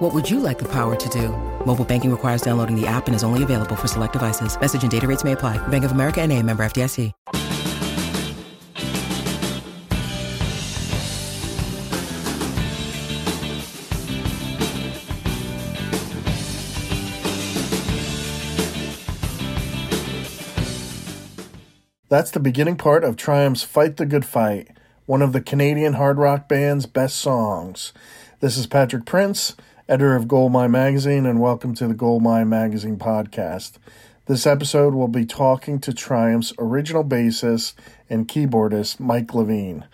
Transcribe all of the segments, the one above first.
What would you like the power to do? Mobile banking requires downloading the app and is only available for select devices. Message and data rates may apply. Bank of America and a member FDIC. That's the beginning part of Triumph's Fight the Good Fight, one of the Canadian hard rock band's best songs. This is Patrick Prince, editor of Goldmine Magazine, and welcome to the Goldmine Magazine podcast. This episode will be talking to Triumph's original bassist and keyboardist, Mike Levine.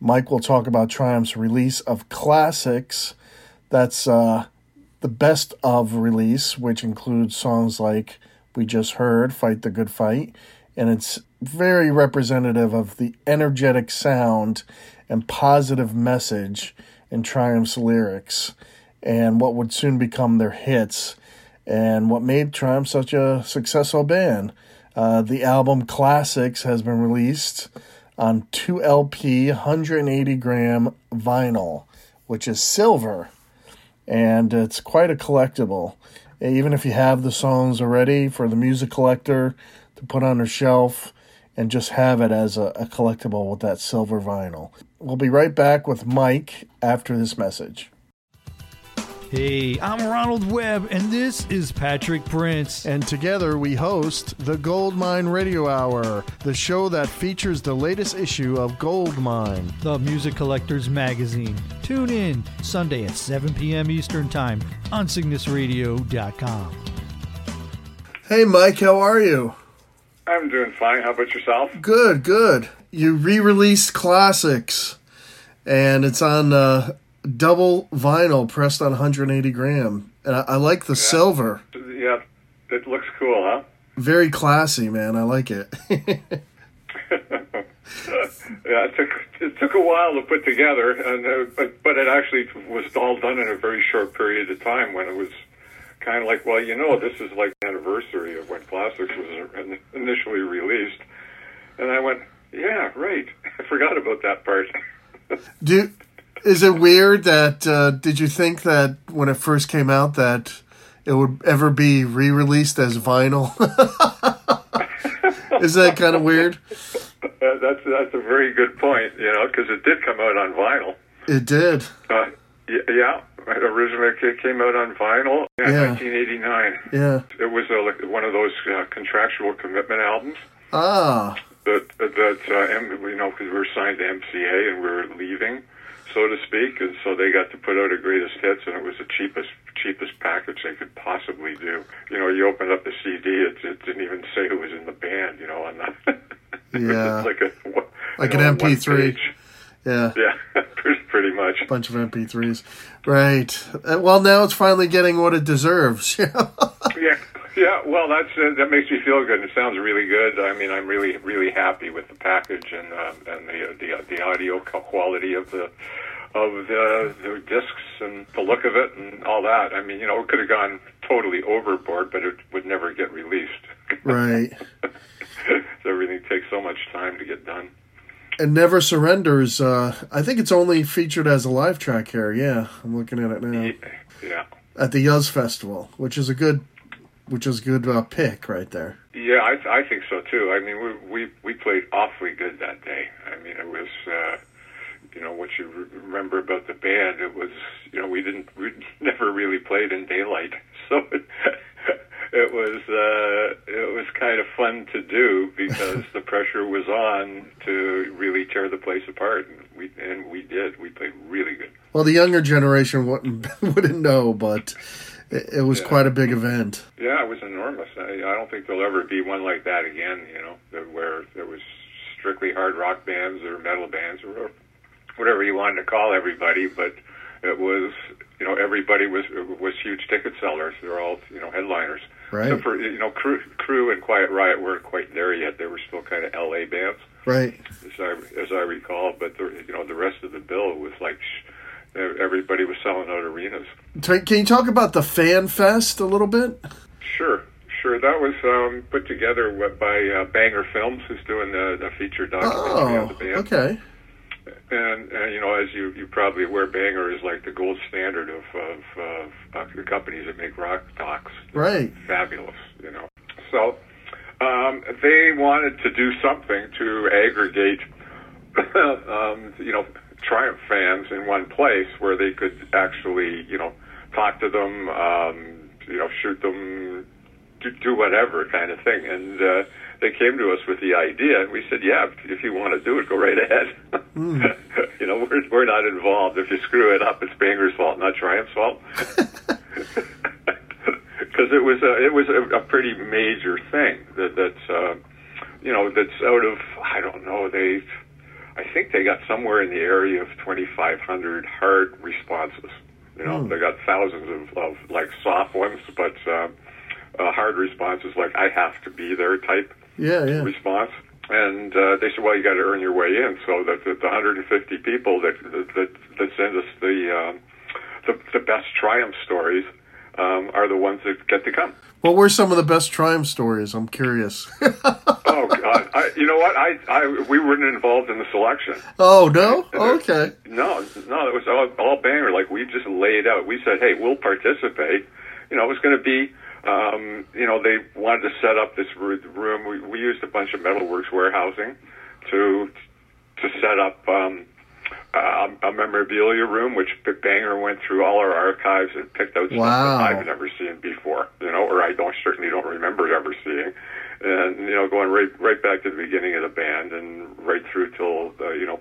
Mike will talk about Triumph's release of classics. That's uh, the best of release, which includes songs like we just heard, Fight the Good Fight, and it's very representative of the energetic sound and positive message in Triumph's lyrics and what would soon become their hits and what made Triumph such a successful band. Uh, the album Classics has been released on 2 LP 180 gram vinyl, which is silver, and it's quite a collectible. Even if you have the songs already for the music collector, to put on her shelf and just have it as a, a collectible with that silver vinyl. We'll be right back with Mike after this message. Hey, I'm Ronald Webb, and this is Patrick Prince. And together we host the Goldmine Radio Hour, the show that features the latest issue of Goldmine, the music collector's magazine. Tune in Sunday at 7 p.m. Eastern Time on CygnusRadio.com. Hey, Mike, how are you? I'm doing fine. How about yourself? Good, good. You re-released classics, and it's on uh, double vinyl, pressed on 180 gram, and I, I like the yeah. silver. Yeah, it looks cool, huh? Very classy, man. I like it. yeah, it took it took a while to put together, and uh, but but it actually was all done in a very short period of time when it was kind of like, well, you know, this is like the anniversary of when Classics was initially released. And I went, yeah, right. I forgot about that part. Do is it weird that uh, did you think that when it first came out that it would ever be re-released as vinyl? is that kind of weird? Uh, that's that's a very good point. You know, because it did come out on vinyl. It did. Uh, yeah, originally it came out on vinyl in yeah. 1989. Yeah. It was a, like one of those uh, contractual commitment albums. Ah. That that uh, you know because we were signed to MCA and we were leaving, so to speak, and so they got to put out a greatest hits, and it was the cheapest cheapest package they could possibly do. You know, you opened up the CD, it, it didn't even say who was in the band. You know, on that. yeah. like a like an know, MP3. Yeah. Yeah, pretty much. A bunch of MP3s. Right. Uh, well, now it's finally getting what it deserves. yeah. Yeah. Well, that's uh, that makes me feel good. It sounds really good. I mean, I'm really, really happy with the package and uh, and the the the audio quality of the of the, the discs and the look of it and all that. I mean, you know, it could have gone totally overboard, but it would never get released. Right. Everything takes so much time to get done and Never Surrenders. Uh, I think it's only featured as a live track here. Yeah, I'm looking at it now. Yeah. At the US Festival, which is a good, which is a good uh, pick right there. Yeah, I, I think so too. I mean, we we we played awfully good that day. I mean, it was. Uh, you know what you remember about the band it was you know we didn't we never really played in daylight so it, it was uh, it was kind of fun to do because the pressure was on to really tear the place apart, and we and we did. We played really good. Well, the younger generation wouldn't wouldn't know, but it, it was yeah. quite a big event. Yeah, it was enormous. I, I don't think there'll ever be one like that again. You know, where there was strictly hard rock bands or metal bands or whatever you wanted to call everybody, but it was you know everybody was was huge ticket sellers. They're all you know headliners. Right. Except for you know, Crew, Crew and Quiet Riot weren't quite there yet. They were still kind of L.A. bands, Right. as I as I recall. But the, you know, the rest of the bill was like sh- everybody was selling out arenas. Can you talk about the Fan Fest a little bit? Sure, sure. That was um, put together by uh, Banger Films, who's doing the, the feature documentary on Oh, the band. okay. And, and you know, as you you probably aware, Banger is like the gold standard of of, of uh, the companies that make rock docs. Right. Fabulous, you know. So um, they wanted to do something to aggregate, um, you know, Triumph fans in one place where they could actually, you know, talk to them, um, you know, shoot them, do, do whatever kind of thing. And uh, they came to us with the idea, and we said, "Yeah, if you want to do it, go right ahead." you know, we're we're not involved. If you screw it up, it's Banger's fault, not Triumph's fault. Because it was a it was a, a pretty major thing that that's uh, you know that's out of I don't know they I think they got somewhere in the area of 2,500 hard responses. You know, they got thousands of, of like soft ones, but uh, uh, hard responses like "I have to be there" type Yeah, yeah. response. And uh, they said, "Well, you got to earn your way in." So that the, the 150 people that that that send us the um, the, the best triumph stories um, are the ones that get to come. What were some of the best Triumph stories? I'm curious. Oh God! I, you know what? I, I we weren't involved in the selection. oh no. Okay. No, no, it was all, all banger. Like we just laid out. We said, "Hey, we'll participate." You know, it was going to be. Um, you know, they wanted to set up this room. We, we used a bunch of Metalworks warehousing to to set up um, uh, a memorabilia room, which Banger went through all our archives and picked out stuff that I've never seen before. You know, or I don't certainly don't remember ever seeing. And you know, going right right back to the beginning of the band and right through till the, you know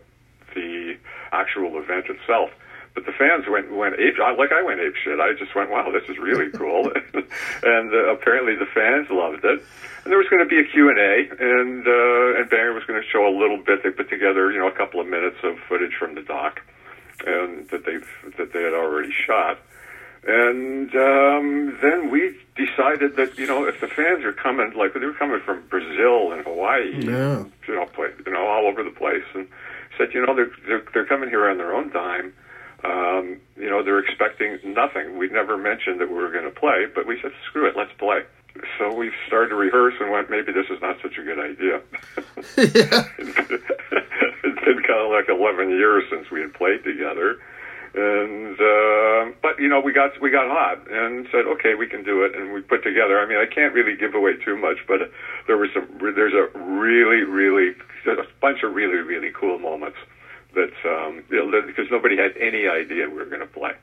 the actual event itself. But the fans went went ape like I went ape shit. I just went, wow, this is really cool, and uh, apparently the fans loved it. And there was going to be a Q and A, and uh, and Banger was going to show a little bit. They put together, you know, a couple of minutes of footage from the doc, and that they that they had already shot. And um, then we decided that you know if the fans are coming, like they were coming from Brazil and Hawaii, Yeah. you know, play, you know, all over the place, and said, you know, they're they're, they're coming here on their own dime. Um, you know, they're expecting nothing. We'd never mentioned that we were going to play, but we said, screw it, let's play. So we started to rehearse and went, maybe this is not such a good idea. it's been kind of like 11 years since we had played together. And uh, but you know we got we got hot and said okay we can do it and we put together. I mean I can't really give away too much, but there was some there's a really really there's a bunch of really really cool moments um, you know, that- because nobody had any idea we were going to play.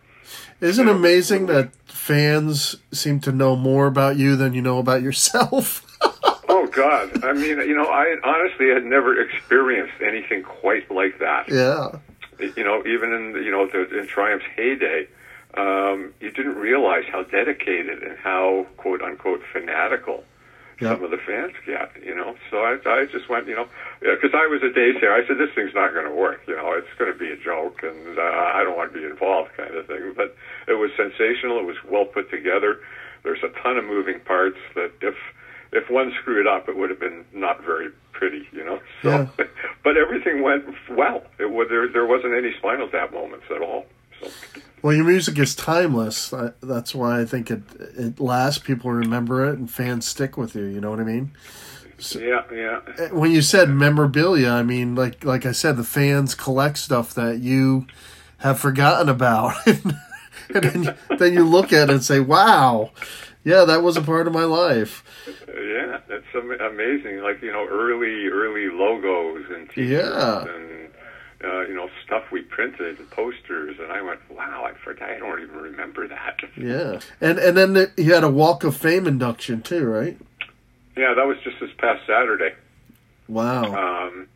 Isn't it amazing that fans seem to know more about you than you know about yourself? Oh God! I mean, you know, I honestly had never experienced anything quite like that. yeah. You know, even in you know the, in Triumph's heyday, um, you didn't realize how dedicated and how quote unquote fanatical Yep. some of the fans get. You know, so I, I just went, you know, because I was a day there. I said this thing's not going to work. You know, it's going to be a joke, and uh, I don't want to be involved, kind of thing. But it was sensational. It was well put together. There's a ton of moving parts that if if one screwed up, it would have been not very pretty, you know. So, but everything went well. It there there wasn't any Spinal Tap moments at all. So, Well, your music is timeless. I- That's why I think it it lasts. People remember it, and fans stick with you. You know what I mean? yeah, yeah. Eh, when you said memorabilia, I mean, like like I said, the fans collect stuff that you have forgotten about, and then, you- then you look at it and say, "Wow, yeah, that was a part of my life." Yeah, it's amazing. Like you know, early early logos and t-shirts Yeah. and uh, you know stuff we printed and posters, and I went, wow, I forgot. I don't even remember that. Yeah, and and then the, you had a Walk of Fame induction too, right? Yeah, that was just this past Saturday. Wow. Um,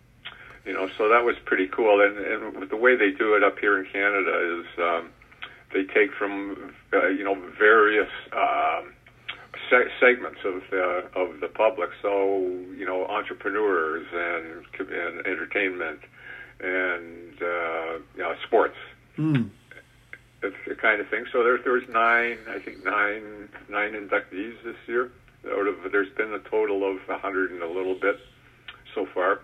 you know, so that was pretty cool. And, and the way they do it up here in Canada is um, they take from uh, you know various um, se- segments of the of the public. So you know, entrepreneurs and, and entertainment and uh, you know, sports. Mm. It's the kind of thing. So there, there was nine, I think nine, nine inductees this year. out of there's been a total of a hundred and a little bit so far.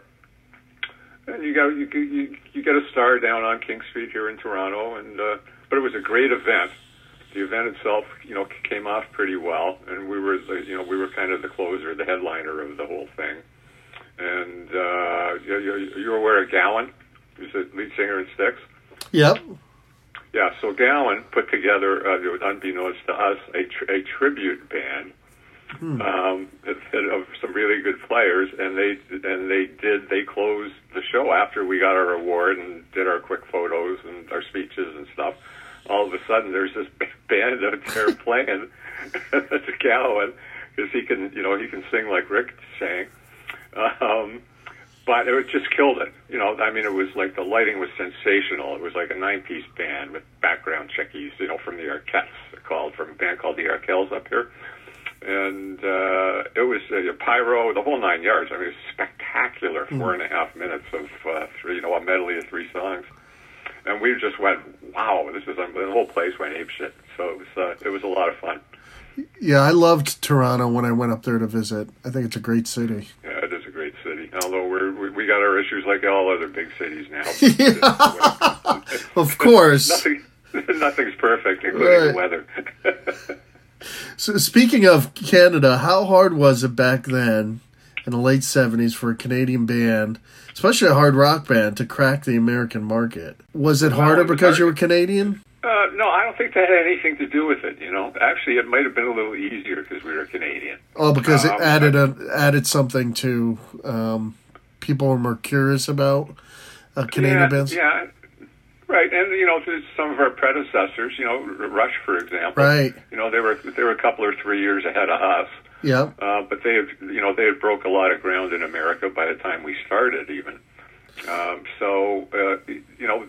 And you got you you you get a star down on King Street here in Toronto, and uh, but it was a great event. The event itself, you know, came off pretty well, and we were, you know, we were kind of the closer, the headliner of the whole thing. And uh, you, you, you're aware of Gowan, who's the lead singer in Styx. Yep. Yeah, so Gowan put together, uh, unbeknownst to us, a, tr- a tribute band hmm. um, of some really good players, and they and they did they closed the show after we got our award and did our quick photos and our speeches and stuff. All of a sudden, there's this band out there playing to Gowan because he can you know he can sing like Rick sang. Um, but it just killed it. You know, I mean, it was like the lighting was sensational. It was like a nine-piece band with background checkies, you know, from the Arkells, called from a band called the Arkells up here and uh, it was uh, pyro, the whole nine yards. I mean, it was spectacular. Mm. Four and a half minutes of uh, three, you know, a medley of three songs, and we just went, "Wow, this is um, the whole place went ape shit." So it was uh, it was a lot of fun. Yeah, I loved Toronto when I went up there to visit. I think it's a great city. Yeah, it is a great city. Although we're we, got our issues like all other big cities now. of course, Nothing, nothing's perfect, including right. the weather. So speaking of Canada, how hard was it back then in the late seventies for a Canadian band, especially a hard rock band, to crack the American market? Was it harder well, because hard. you were Canadian? Uh, no, I don't think that had anything to do with it. You know, actually, it might have been a little easier because we were Canadian. Oh, because um, it added a, added something to um, people are more curious about uh, Canadian yeah, bands. Yeah, Right, and you know, some of our predecessors, you know, Rush, for example, right? You know, they were they were a couple or three years ahead of us. Yeah. Uh, but they, had, you know, they had broke a lot of ground in America by the time we started, even. Um, so, uh, you know,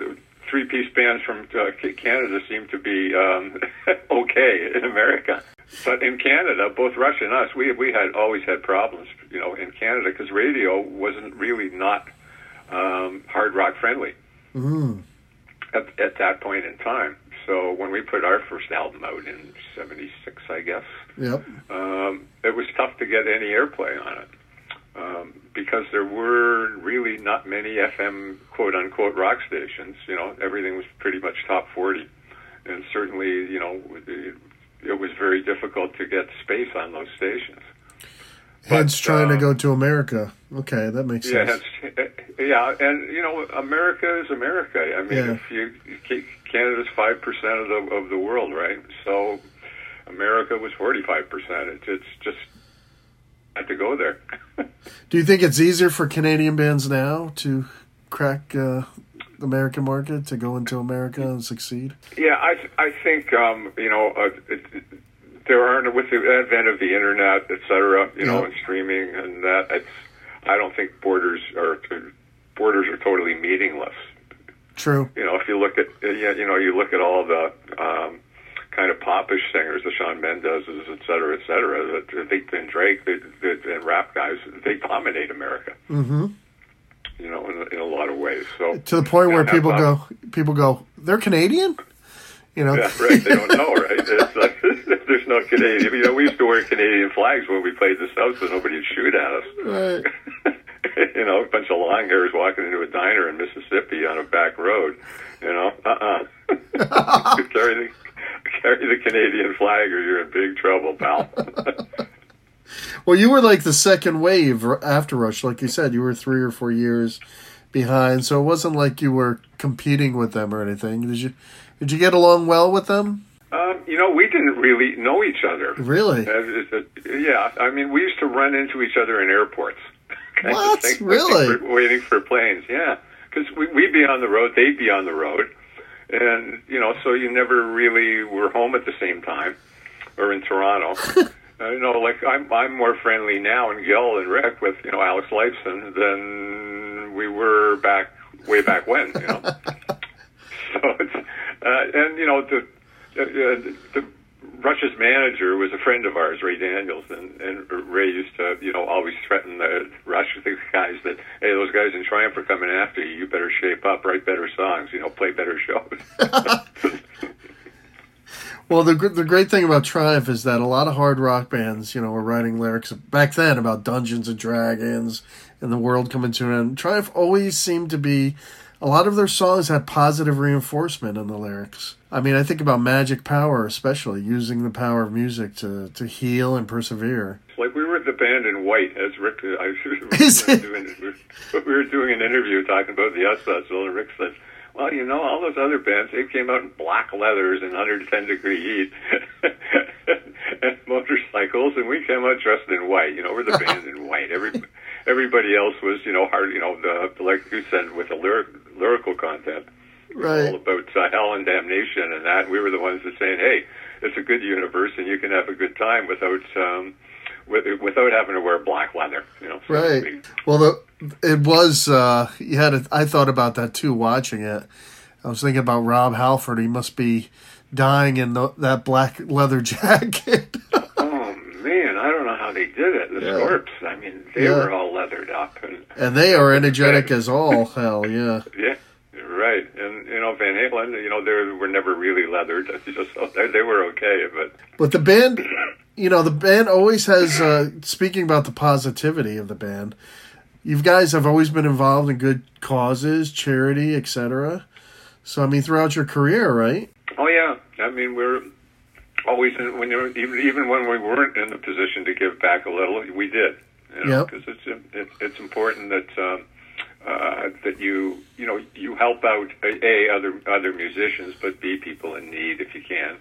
three-piece bands from uh, Canada seem to be um, okay in America. But in Canada, both Rush and us, we we had always had problems, you know, in Canada because radio wasn't really not um, hard rock friendly. Mm at, at that point in time. So when we put our first album out in '76, I guess, yep. um, it was tough to get any airplay on it um, because there were really not many FM quote unquote rock stations. You know, everything was pretty much top 40, and certainly, you know, it, was very difficult to get space on those stations. Hence, but, trying um, to go to America. Okay, that makes yeah, sense. Yeah, and you know, America is America. I mean, yeah. if you Canada's five percent of the of the world, right? So America was forty five percent. It's just had to go there. Do you think it's easier for Canadian bands now to crack uh, American market to go into America and succeed? Yeah, I I think um, you know uh, it, it, there aren't with the advent of the internet, et cetera, you know, and streaming and that. It's I don't think borders are borders are totally meaningless. True. You know, if you look at you know you look at all the um, kind of popish singers, the Shawn Mendes's, et cetera, et cetera, that they and Drake they, they, and rap guys, they dominate America. Mm-hmm. You know, in, in a lot of ways. So to the point where people go, people go, they're Canadian. You know, yeah, right. They don't know, right? It's like, there's no Canadian. You know, we used to wear Canadian flags when we played the South, so nobody would shoot at us. Right. you know, a bunch of long hairs walking into a diner in Mississippi on a back road. You know, uh uh carry the carry the Canadian flag, or you're in big trouble, pal. Well, you were like the second wave after Rush, like you said. You were three or four years behind, so it wasn't like you were competing with them or anything. Did you? Did you get along well with them? Um, you know, we didn't really know each other. Really? Uh, yeah, I mean, we used to run into each other in airports. what? Really? Waiting for, waiting for planes. Yeah, because we, we'd be on the road, they'd be on the road, and you know, so you never really were home at the same time, or in Toronto. uh, you know, like I'm I'm more friendly now, and Gil and Rick with you know Alex Lifeson than we were back way back when. You know. so it's uh, and you know the, uh, the Rush's manager was a friend of ours, Ray Daniels, and, and Ray used to, you know, always threaten the Rush the guys that, hey, those guys in Triumph are coming after you. You better shape up, write better songs, you know, play better shows. Well, the the great thing about Triumph is that a lot of hard rock bands, you know, were writing lyrics back then about Dungeons and Dragons and the world coming to an end. Triumph always seemed to be a lot of their songs had positive reinforcement in the lyrics. I mean, I think about Magic Power, especially using the power of music to, to heal and persevere. Like we were the band in white, as Rick. I we, were doing, we were doing an interview talking about the US Festival, and Rick said, "Well, you know, all those other bands they came out in black leathers and 110 degree heat and motorcycles, and we came out dressed in white. You know, we're the band in white. Every everybody else was, you know, hard. You know, the, like you said, with the lyric, lyrical content." all Right. about uh, hell and damnation and that. We were the ones that saying, "Hey, it's a good universe, and you can have a good time without um, with, without having to wear black leather." You know, so Right. Well, the it was uh, you had. A, I thought about that too watching it. I was thinking about Rob Halford. He must be dying in the, that black leather jacket. Oh man, I don't know how they did it. The Yeah. Scorps. I mean, they Yeah. were all leathered up, and and they are energetic as all hell. Yeah. yeah. Right, and you know Van Halen, you know they were never really leathered, so they, they were okay. But But the band, you know, the band always has. Uh, speaking about the positivity of the band, you guys have always been involved in good causes, charity, etc. So I mean, throughout your career, right? Oh yeah, I mean we're always in, when you're, even even when we weren't in the position to give back a little, we did. You know, Yep. because it's it, it's important that um, uh, that you you know you help out a, a other other musicians, but b people in need if you can,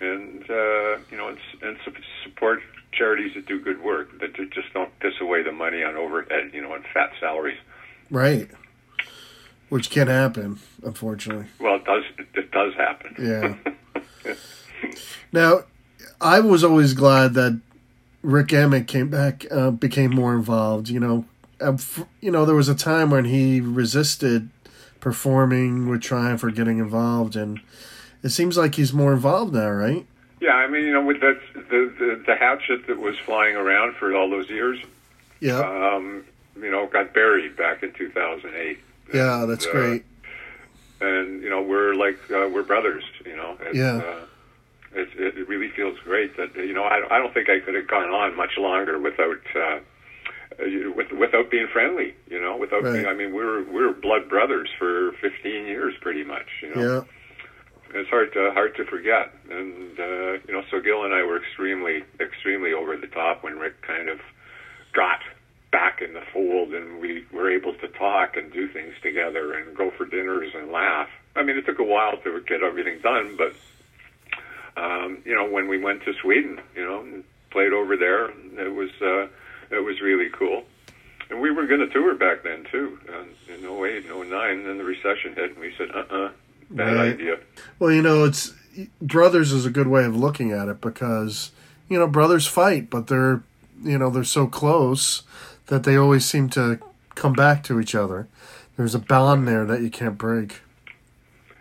and uh, you know and, and support charities that do good work that just don't piss away the money on overhead, you know, on fat salaries. Right. Which can happen, unfortunately. Well, it does it does happen. Yeah. Now, I was always glad that Rik Emmett came back, uh, became more involved. You know, uh, you know, there was a time when he resisted performing with Triumph or getting involved, and it seems like he's more involved now, right? Yeah, I mean, you know, with that the, the the hatchet that was flying around for all those years, Yeah, um, you know, got buried back in 2008. yeah, that's uh, great. And you know, we're like uh, we're brothers. You know, it's, Yeah. Uh, it, it really feels great that you know I I don't think I could have gone on much longer without uh, uh, with, without being friendly. You know, without Right. being, I mean, we were we were blood brothers for 15 years, pretty much. You know, Yeah, it's hard to hard to forget. And uh, you know, so Gil and I were extremely extremely over the top when Rick kind of got back in the fold, and we were able to talk and do things together and go for dinners and laugh. I mean, it took a while to get everything done, but um, you know, when we went to Sweden, you know, and played over there, it was uh, it was really cool. And we were going to tour back then too, uh, in 08 and 09. Then the recession hit, and we said, "Uh-uh, bad Right. idea." Well, you know, it's brothers is a good way of looking at it because you know brothers fight, but they're you know they're so close that they always seem to come back to each other. There's a bond there that you can't break.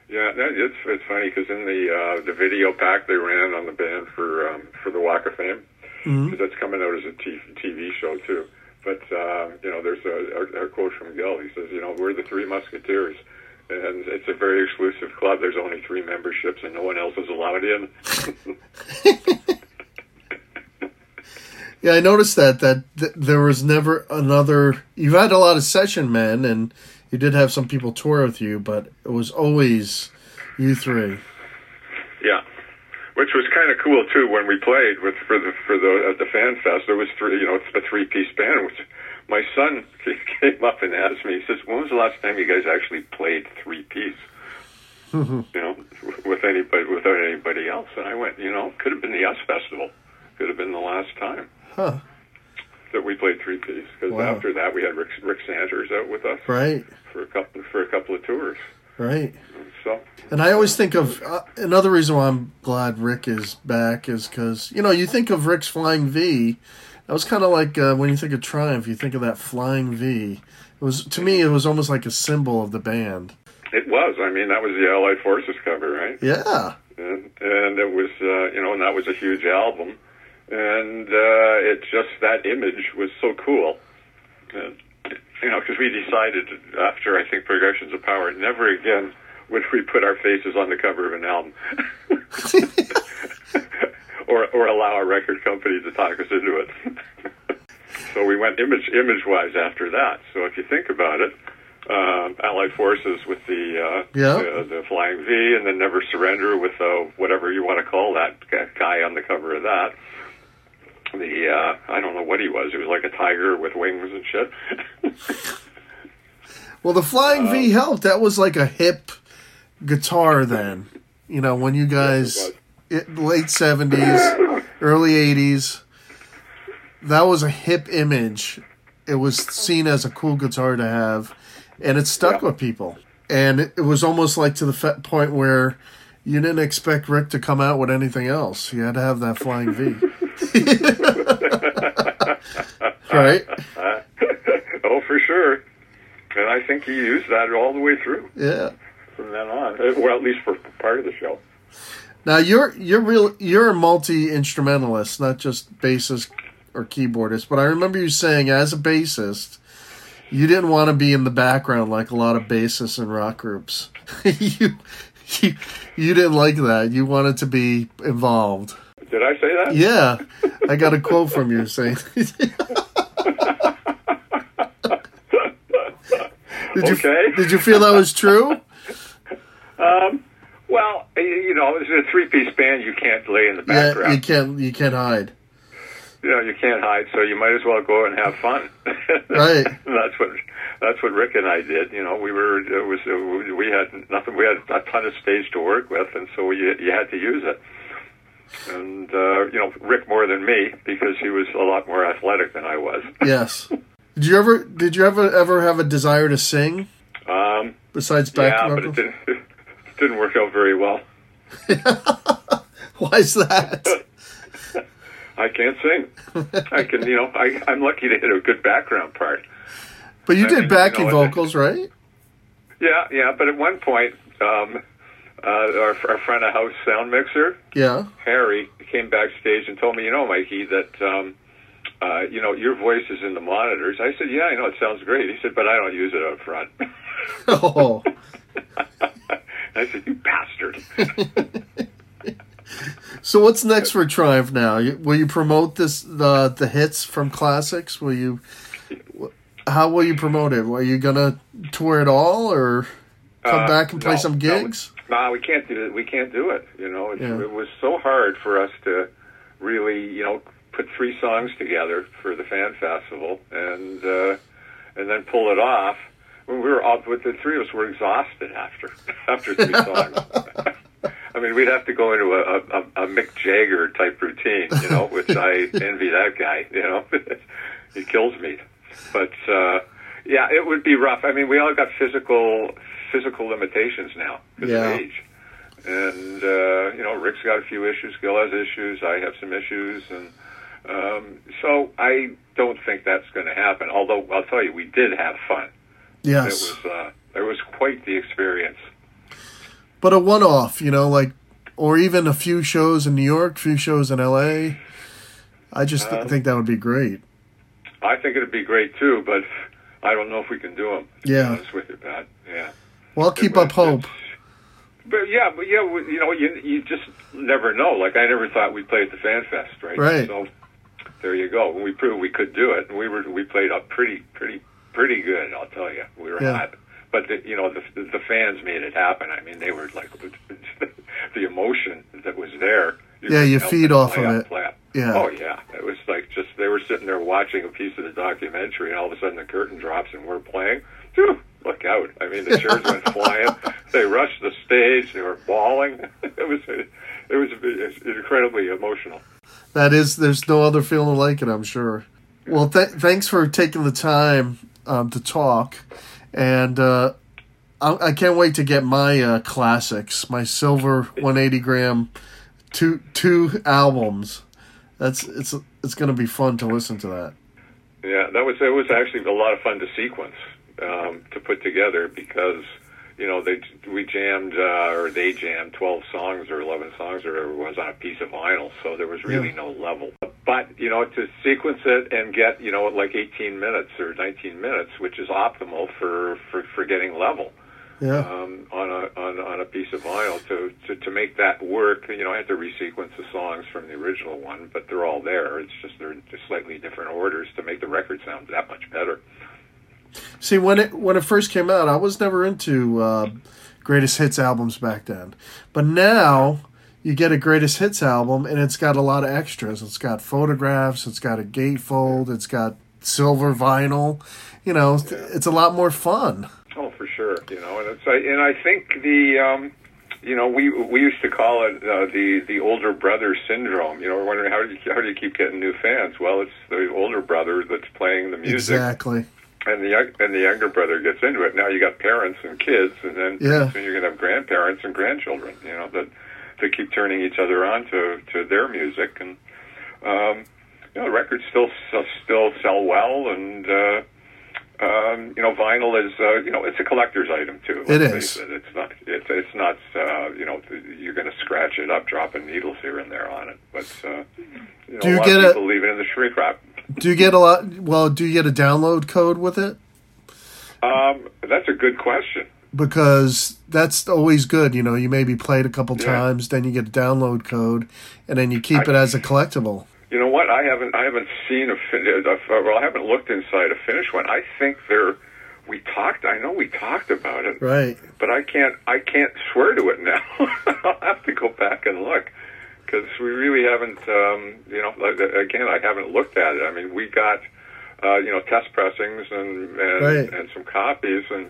Yeah, that, it's it's funny because in the uh, the video pack they ran on the band for um, for the Walk of Fame, because that's coming out as a t- TV show too. But uh, you know, there's a, a, a quote from Gil. He says, "You know, we're the Three Musketeers, and it's a very exclusive club. There's only three memberships, and no one else is allowed in." Yeah, I noticed that that th- there was never another. You've had a lot of session men, and you did have some people tour with you, but it was always you three. Yeah, which was kind of cool too when we played with for the for the at the fan fest. There was three, you know, it's a three piece band. Which my son came up and asked me. He says, "When was the last time you guys actually played three piece?" you know, with anybody without anybody else. And I went, you know, could have been the US Festival. Could have been the last time Huh? that we played three piece. Because Wow. after that, we had Rick, Rick Santers out with us Right, for a couple for a couple of tours. right. So And I always think of uh, another reason why I'm glad Rick is back is because you know you think of Rick's flying V. That was kind of like uh, when you think of Triumph, you think of that flying V. It was to me, it was almost like a symbol of the band. it was. I mean, that was the Allied Forces cover, right? Yeah, and, and it was uh, you know and that was a huge album and uh, it just that image was so cool and, you know because we decided after I think Progressions of Power never again would we put our faces on the cover of an album, or or allow a record company to talk us into it. so we went image image wise after that. So if you think about it, uh, Allied Forces with the, uh, Yeah. the the Flying V, and then Never Surrender with uh, whatever you want to call that guy on the cover of that. The uh, I don't know what he was. He was like a tiger with wings and shit. Well, the Flying V helped. That was like a hip guitar then. You know, when you guys it, late seventies, early eighties, that was a hip image. It was seen as a cool guitar to have, and it stuck Yeah. with people. And it, it was almost like to the fe- point where you didn't expect Rick to come out with anything else. You had to have that Flying V. right? oh, for sure. And I think he used that all the way through Yeah. from then on. Uh, Well, at least for part of the show. Now you're you're real you're a multi instrumentalist, not just bassist or keyboardist. But I remember you saying as a bassist, you didn't want to be in the background like a lot of bassists in rock groups. you, you you didn't like that. You wanted to be involved. Did I say that? Yeah, I got a quote from you saying. did you Okay. did you feel that was true? Um, Well, you know, it's a three-piece band. You can't lay in the background. Yeah, you can't you can't hide. you know, you can't hide, so you might as well go and have fun. Right. that's what that's what Rick and I did. You know, we were it was we had nothing. We had a ton of stage to work with, and so you you had to use it. And uh, you know, Rick more than me because he was a lot more athletic than I was. Yes. Did you ever did you ever ever have a desire to sing Um, besides back yeah, but it didn't didn't work out very well. Why is that? I can't sing. I can, you know, I, I'm lucky to hit a good background part. But you I did mean, backing you know, vocals, right? Yeah, yeah. But at one point, um, uh, our, our front of house sound mixer, Yeah. Harry, came backstage and told me, you know, Mikey, that um, uh, you know your voice is in the monitors. I said, yeah, I know it sounds great. He said, but I don't use it up front. Oh. I said, you bastard. So what's next for Triumph now? Will you promote this the the hits from classics? Will you how will you promote it? Are you gonna tour it all or come Uh, back and play no, some gigs? No, we can't do it. We can't do it. You know, it's, Yeah. it was so hard for us to really, you know, put three songs together for the fan festival, and uh, and then pull it off. When we were all, with the three of us were exhausted after after three songs. I mean, we'd have to go into a, a, a Mick Jagger type routine, you know, which I envy that guy. You know, he kills me. But uh, yeah, it would be rough. I mean, we all got physical physical limitations now because Yeah. of age, and uh, you know, Rick's got a few issues, Gil has issues, I have some issues, and um, so I don't think that's going to happen. Although I'll tell you, we did have fun. Yes. It was uh, it was quite the experience. But a one off, you know, like or even a few shows in New York, few shows in LA. I just th- Um, think that would be great. I think it'd be great too, but I don't know if we can do them. To Yeah. with you, Pat. Yeah. Well, keep But up hope. But yeah, but yeah, you know, you you just never know. Like I never thought we'd play at the Fan Fest, right? Right. So there you go. We proved we could do it, and we were we played up pretty pretty pretty good. I'll tell you, we were Yeah. hot. But the, you know, the the fans made it happen. I mean, they were like the emotion that was there. Yeah, you feed off of it. play. Yeah. Oh yeah, it was like just they were sitting there watching a piece of the documentary, and all of a sudden the curtain drops and we're playing. Phew, look out! I mean, the chairs went flying. They rushed the stage. They were bawling. It was it was incredibly emotional. That is, there's no other feeling like it, I'm sure. Well, th- thanks for taking the time um, to talk, and uh, I-, I can't wait to get my uh, classics, my silver 180 gram, two two albums. That's it's it's going to be fun to listen to that. Yeah, that was it was actually a lot of fun to sequence um, to put together because you know they we jammed uh, or they jammed twelve songs or eleven songs or whatever it was on a piece of vinyl, so there was really Yeah. no level. But you know to sequence it and get you know like eighteen minutes or nineteen minutes, which is optimal for for for getting level. Yeah. Um, on a on, on a piece of vinyl to, to to make that work, you know, I had to resequence the songs from the original one, but they're all there. It's just they're in just slightly different orders to make the record sound that much better. See, when it when it first came out, I was never into uh, greatest hits albums back then, but now you get a greatest hits album and it's got a lot of extras. It's got photographs, it's got a gatefold, it's got silver vinyl. You know, yeah. it's a lot more fun. Oh, for sure. You know, and it's and I think the. Um, you know, we we used to call it uh, the the older brother syndrome. You know, we're wondering how do you how do you keep getting new fans? Well, it's the older brother that's playing the music. Exactly and the young, and the younger brother gets into it. Now you got parents and kids, and then yeah. soon you're gonna have grandparents and grandchildren. You know that that keep turning each other on to to their music, and um, you know the records still still sell well, and uh, um, you know vinyl is uh, you know it's a collector's item too. It is. It. It's not. It's it's not. Uh, you know you're going to scratch it up, dropping needles here and there on it, but uh, you know, do you a lot get of people a, leave it in the shrink wrap. Do you get a lot? Well, do you get a download code with it? Um, that's a good question. Because that's always good. You know, you maybe play it a couple Yeah. times, then you get a download code, and then you keep I- it as a collectible. You know what? I haven't I haven't seen a fin- uh, well. I haven't looked inside a finished one. I think they're. We talked. I know we talked about it, Right. but I can't. I can't swear to it now. I'll have to go back and look because we really haven't. Um, you know, like, again, I haven't looked at it. I mean, we got uh, you know test pressings and and, Right. and some copies and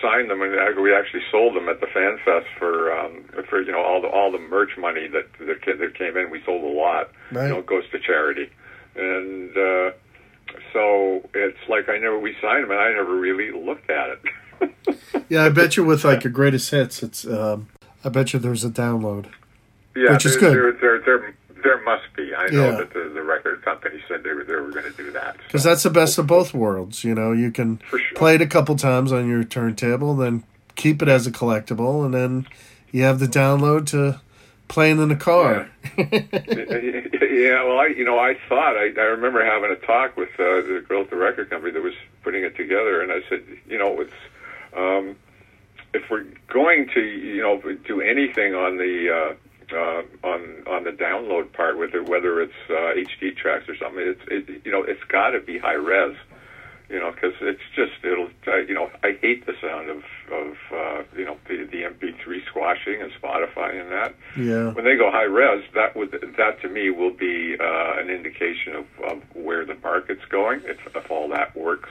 signed them, and we actually sold them at the Fan Fest for um, for you know all the all the merch money that that, that came in. We sold a lot. Right. You know, it goes to charity, and uh, so it's like I never we signed them, and I never really looked at it. Yeah, I bet you with like a greatest hits, it's. Um, I bet you there's a download. Yeah, Which is there, good. There, there, there, there must be. I know Yeah. that the, the record company said they were they were going to do that. Because so. that's the best of both worlds. You know, you can sure. play it a couple times on your turntable, then keep it as a collectible, and then you have the download to playing in the car. yeah, well, I you know I thought I, I remember having a talk with uh, the girl at the record company that was putting it together, and I said, you know, it's um, if we're going to you know do anything on the uh, on on the download part with it, whether it's uh, HD tracks or something, it's it, you know it's got to be high res. You know, because it's just it'll. Uh, you know, I hate the sound of of uh, you know the the MP3 squashing and Spotify and that Yeah. when they go high res, that would that to me will be uh, an indication of, of where the market's going if, if all that works.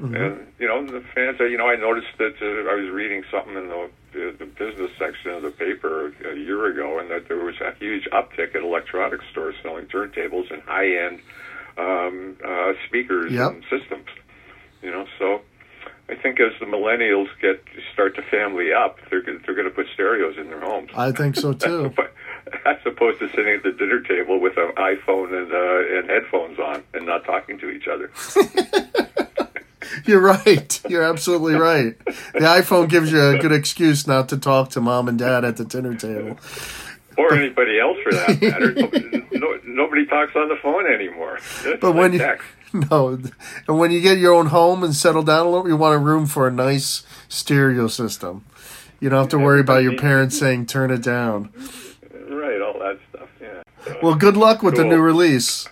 And you know, the fans. uh, You know, I noticed that uh, I was reading something in the, the the business section of the paper a year ago, and that there was a huge uptick at electronics stores selling turntables and high end um, uh, speakers Yep. and systems. You know, so. I think as the millennials get start to family up, they're they're going to put stereos in their homes. I think so too. As opposed to sitting at the dinner table with an iPhone and uh, and headphones on and not talking to each other. You're right. You're absolutely right. The iPhone gives you a good excuse not to talk to mom and dad at the dinner table. Or anybody else for that matter. no, nobody talks on the phone anymore. It's But like when you no, and when you get your own home and settle down a little, you want a room for a nice stereo system. You don't have to worry about your parents saying turn it down. right, all that stuff. Yeah. So- Well, good luck with the new release.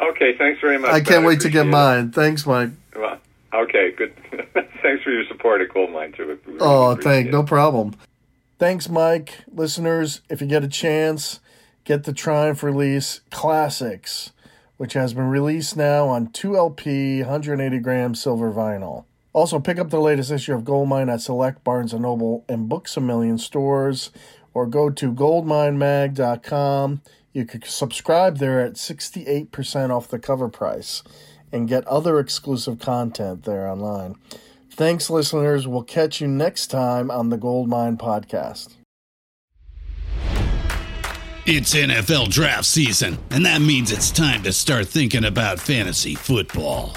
okay, thanks very much. I can't wait to get it. mine. Thanks, Mike. Well, okay, good. thanks for your support at Goldmine too. Really Oh, thank it. no problem. Thanks, Mike. Listeners, if you get a chance, get the Triumph release Classics, which has been released now on 2LP 180 gram silver vinyl. Also, pick up the latest issue of Goldmine at select Barnes & Noble and Books A Million stores, or go to goldminemag.com. You can subscribe there at 68% off the cover price and get other exclusive content there online. Thanks, listeners. We'll catch you next time on the Goldmine Podcast. It's NFL draft season, and that means it's time to start thinking about fantasy football.